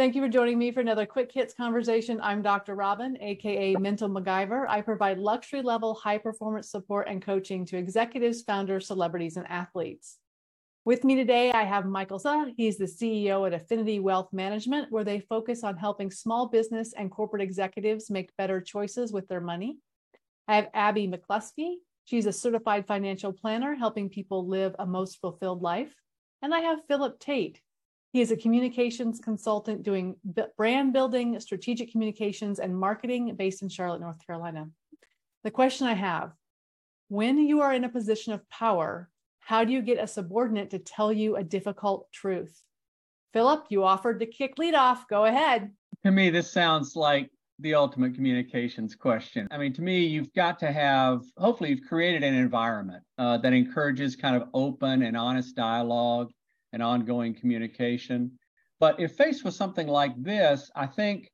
Thank you for joining me for another Quick Hits conversation. I'm Dr. Robin, aka Mental MacGyver. I provide luxury level high performance support and coaching to executives, founders, celebrities, and athletes. With me today, I have Michael Suh. He's the CEO at Affinity Wealth Management, where they focus on helping small business and corporate executives make better choices with their money. I have Abby McCloskey. She's a certified financial planner, helping people live a most fulfilled life. And I have Philip Tate. He is a communications consultant doing brand building, strategic communications, and marketing based in Charlotte, North Carolina. The question I have when you are in a position of power, how do you get a subordinate to tell you a difficult truth? Philip, you offered to kick lead off. Go ahead. To me, this sounds like the ultimate communications question. I mean, to me, you've got to have, hopefully, you've created an environment uh, that encourages kind of open and honest dialogue and ongoing communication. But if faced with something like this, I think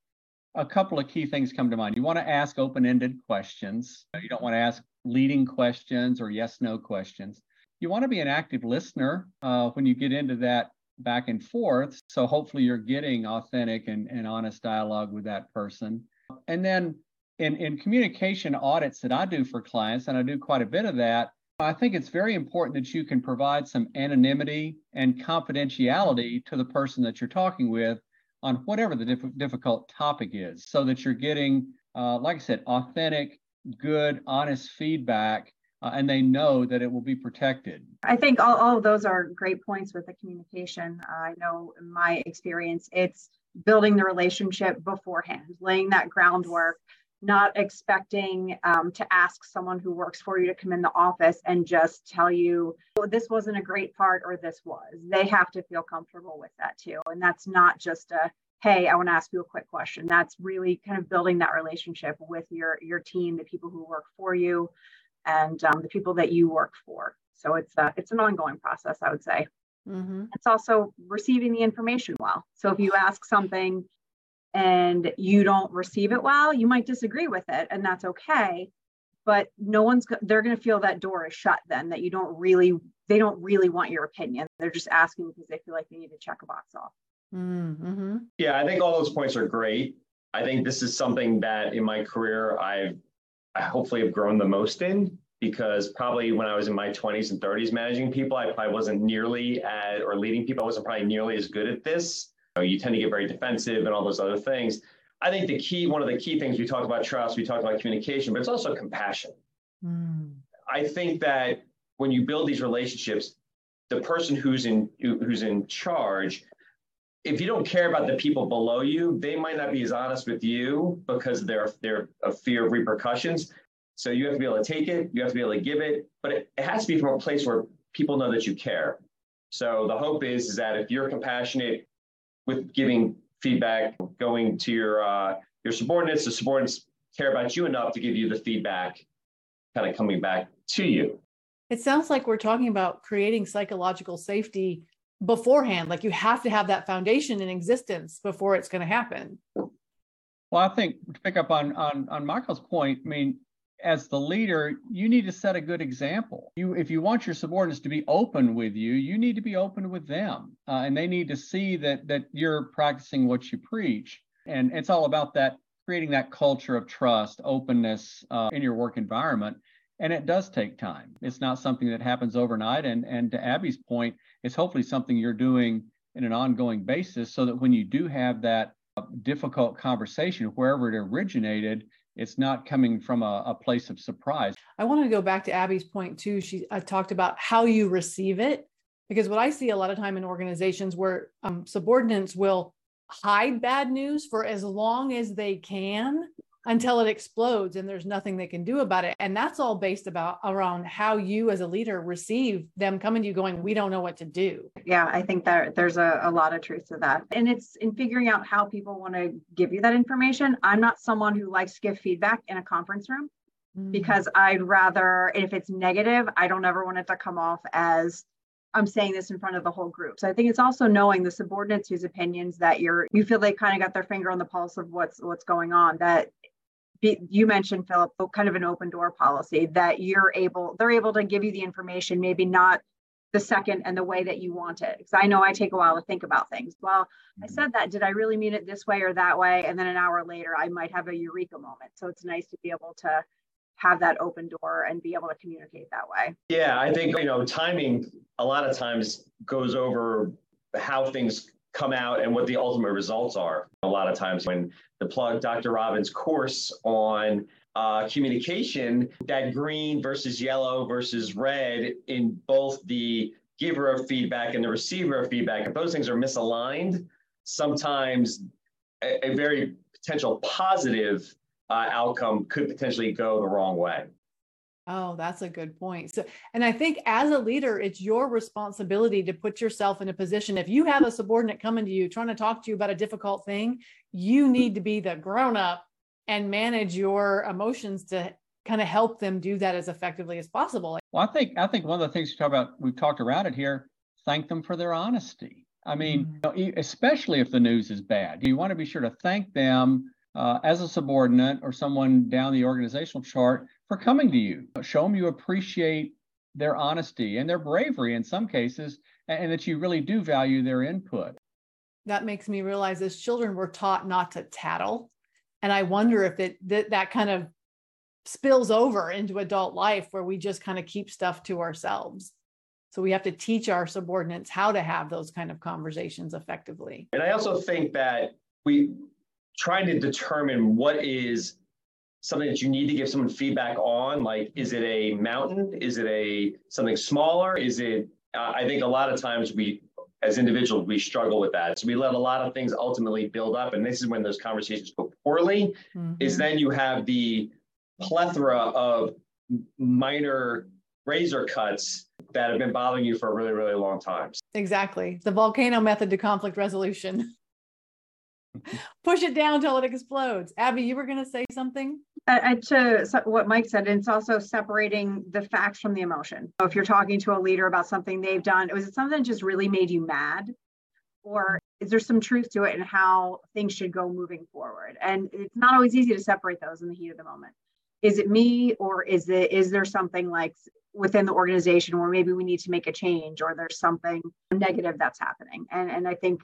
a couple of key things come to mind. You want to ask open ended questions, you don't want to ask leading questions or yes no questions. You want to be an active listener uh, when you get into that back and forth. So hopefully you're getting authentic and, and honest dialogue with that person. And then in, in communication audits that I do for clients, and I do quite a bit of that, I think it's very important that you can provide some anonymity and confidentiality to the person that you're talking with on whatever the diff- difficult topic is, so that you're getting, uh, like I said, authentic, good, honest feedback, uh, and they know that it will be protected. I think all, all of those are great points with the communication. Uh, I know in my experience, it's building the relationship beforehand, laying that groundwork not expecting um, to ask someone who works for you to come in the office and just tell you oh, this wasn't a great part or this was. They have to feel comfortable with that too. And that's not just a hey, I want to ask you a quick question. That's really kind of building that relationship with your your team, the people who work for you, and um, the people that you work for. So it's a, it's an ongoing process, I would say. Mm-hmm. It's also receiving the information well. So if you ask something and you don't receive it well, you might disagree with it, and that's okay. But no one's they're going to feel that door is shut then that you don't really they don't really want your opinion. They're just asking because they feel like they need to check a box off. Mm-hmm. Yeah, I think all those points are great. I think this is something that in my career I've I hopefully have grown the most in because probably when I was in my 20s and 30s managing people, I probably wasn't nearly at or leading people, I wasn't probably nearly as good at this know, you tend to get very defensive and all those other things. I think the key, one of the key things we talk about trust, we talk about communication, but it's also compassion. Mm. I think that when you build these relationships, the person who's in who's in charge, if you don't care about the people below you, they might not be as honest with you because they're they're a fear of repercussions. So you have to be able to take it, you have to be able to give it, but it, it has to be from a place where people know that you care. So the hope is, is that if you're compassionate, with giving feedback, going to your uh, your subordinates. The subordinates care about you enough to give you the feedback, kind of coming back to you. It sounds like we're talking about creating psychological safety beforehand. Like you have to have that foundation in existence before it's going to happen. Well, I think to pick up on on on Michael's point, I mean, as the leader, you need to set a good example. You, if you want your subordinates to be open with you, you need to be open with them, uh, and they need to see that that you're practicing what you preach. And it's all about that creating that culture of trust, openness uh, in your work environment. And it does take time. It's not something that happens overnight. And and to Abby's point, it's hopefully something you're doing in an ongoing basis, so that when you do have that difficult conversation, wherever it originated, it's not coming from a, a, place of surprise. I want to go back to Abby's point too. She uh, talked about how you receive it, because what I see a lot of time in organizations where um, subordinates will hide bad news for as long as they can until it explodes and there's nothing they can do about it and that's all based about around how you as a leader receive them coming to you going we don't know what to do yeah i think that there's a, a lot of truth to that and it's in figuring out how people want to give you that information i'm not someone who likes to give feedback in a conference room mm. because i'd rather if it's negative i don't ever want it to come off as I'm saying this in front of the whole group. So I think it's also knowing the subordinates whose opinions that you're you feel they kind of got their finger on the pulse of what's what's going on. That you mentioned philip kind of an open door policy that you're able they're able to give you the information maybe not the second and the way that you want it. Because I know I take a while to think about things. Well, I mm-hmm. said that. Did I really mean it this way or that way? And then an hour later, I might have a eureka moment. So it's nice to be able to have that open door and be able to communicate that way. Yeah, I think, you know, timing a lot of times goes over how things come out and what the ultimate results are. A lot of times when the plug Dr. Robin's course on uh, communication, that green versus yellow versus red in both the giver of feedback and the receiver of feedback, if those things are misaligned, sometimes a, a very potential positive uh, outcome could potentially go the wrong way. Oh, that's a good point. So, and I think as a leader, it's your responsibility to put yourself in a position. If you have a subordinate coming to you trying to talk to you about a difficult thing, you need to be the grown up and manage your emotions to kind of help them do that as effectively as possible. Well, I think I think one of the things you talk about, we've talked around it here. Thank them for their honesty. I mean, mm-hmm. you know, especially if the news is bad, you want to be sure to thank them uh, as a subordinate or someone down the organizational chart for coming to you. Show them you appreciate their honesty and their bravery in some cases, and that you really do value their input. That makes me realize as children, we're taught not to tattle. And I wonder if it, that, that kind of spills over into adult life where we just kind of keep stuff to ourselves. So we have to teach our subordinates how to have those kind of conversations effectively. And I also think that we trying to determine what is something that you need to give someone feedback on like is it a mountain is it a something smaller is it uh, i think a lot of times we as individuals we struggle with that so we let a lot of things ultimately build up and this is when those conversations go poorly mm-hmm. is then you have the plethora of minor razor cuts that have been bothering you for a really really long time exactly the volcano method to conflict resolution push it down till it explodes. Abby, you were going to say something? Uh, to what Mike said, it's also separating the facts from the emotion. So if you're talking to a leader about something they've done, was it something that just really made you mad? Or is there some truth to it and how things should go moving forward? And it's not always easy to separate those in the heat of the moment. Is it me or is it is there something like within the organization where maybe we need to make a change or there's something negative that's happening? And and I think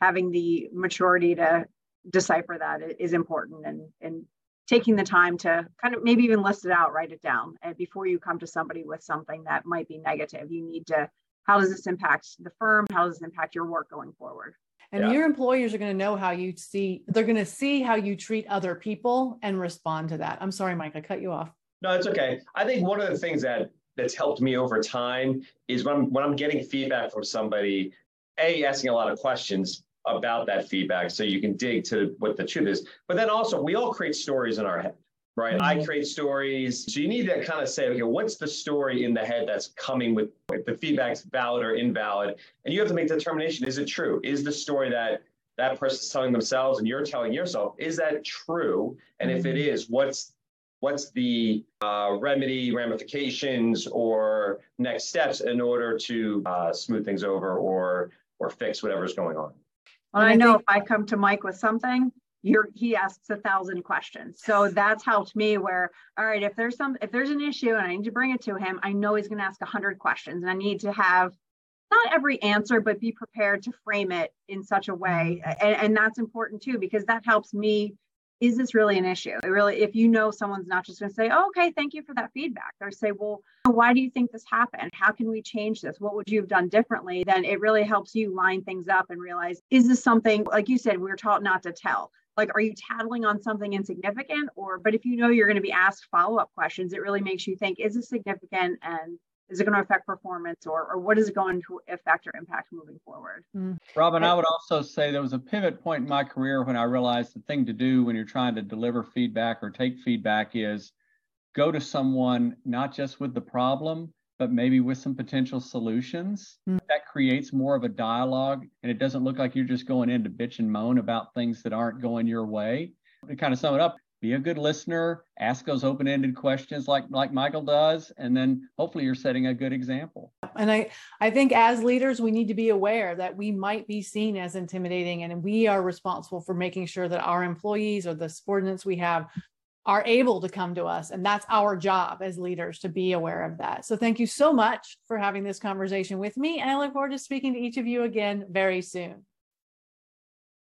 having the maturity to decipher that is important and and taking the time to kind of maybe even list it out write it down and before you come to somebody with something that might be negative. You need to how does this impact the firm? How does this impact your work going forward? And yeah. your employers are going to know how you see they're going to see how you treat other people and respond to that. I'm sorry mike i cut you off. No it's okay. I think one of the things that that's helped me over time is when I'm, when I'm getting feedback from somebody a asking a lot of questions about that feedback so you can dig to what the truth is. But then also, we all create stories in our head, right? Mm-hmm. I create stories. So you need to kind of say, okay, what's the story in the head that's coming with if the feedback's valid or invalid? And you have to make the determination is it true? Is the story that that person's telling themselves and you're telling yourself, is that true? And mm-hmm. if it mm-hmm. what's what's the uh, remedy, ramifications, or next steps in order to uh, smooth things over or or fix whatever's going on? Well, I, I know if I come to Mike with something, you're, he asks a thousand questions. So that's helped me where, all right, if there's some, if there's an issue and I need to bring it to him, I know he's going to ask a hundred questions and I need to have not every answer, but be prepared to frame it in such a way. Mm-hmm. And, and that's important too, because that helps me is this really an issue? It really, if you know someone's not just going to say, oh, okay, thank you for that feedback, or say, well, why do you think this happened? How can we change this? What would you have done differently? Then it really helps you line things up and realize, is this something, like you said, we are taught not to tell. Like, are you tattling on something insignificant? Or, but if you know you're going to be asked follow up questions, it really makes you think, is this significant? And is it going to affect performance or, or what is it going to affect or impact moving forward? Mm. Robin, I would also say there was a pivot point in my career when I realized the thing to do when you're trying to deliver feedback or take feedback is go to someone not just with the problem, but maybe with some potential solutions. Mm. That creates more of a dialogue and it doesn't look like you're just going in to bitch and moan about things that aren't going your way. To kind of sum it up, be a good listener, ask those open-ended questions like like Michael does, and then hopefully you're setting a good example. And I I think as leaders we need to be aware that we might be seen as intimidating and we are responsible for making sure that our employees or the subordinates we have are able to come to us. And that's our job as leaders to be aware of that. So thank you so much for having this conversation with me. And I look forward to speaking to each of you again very soon.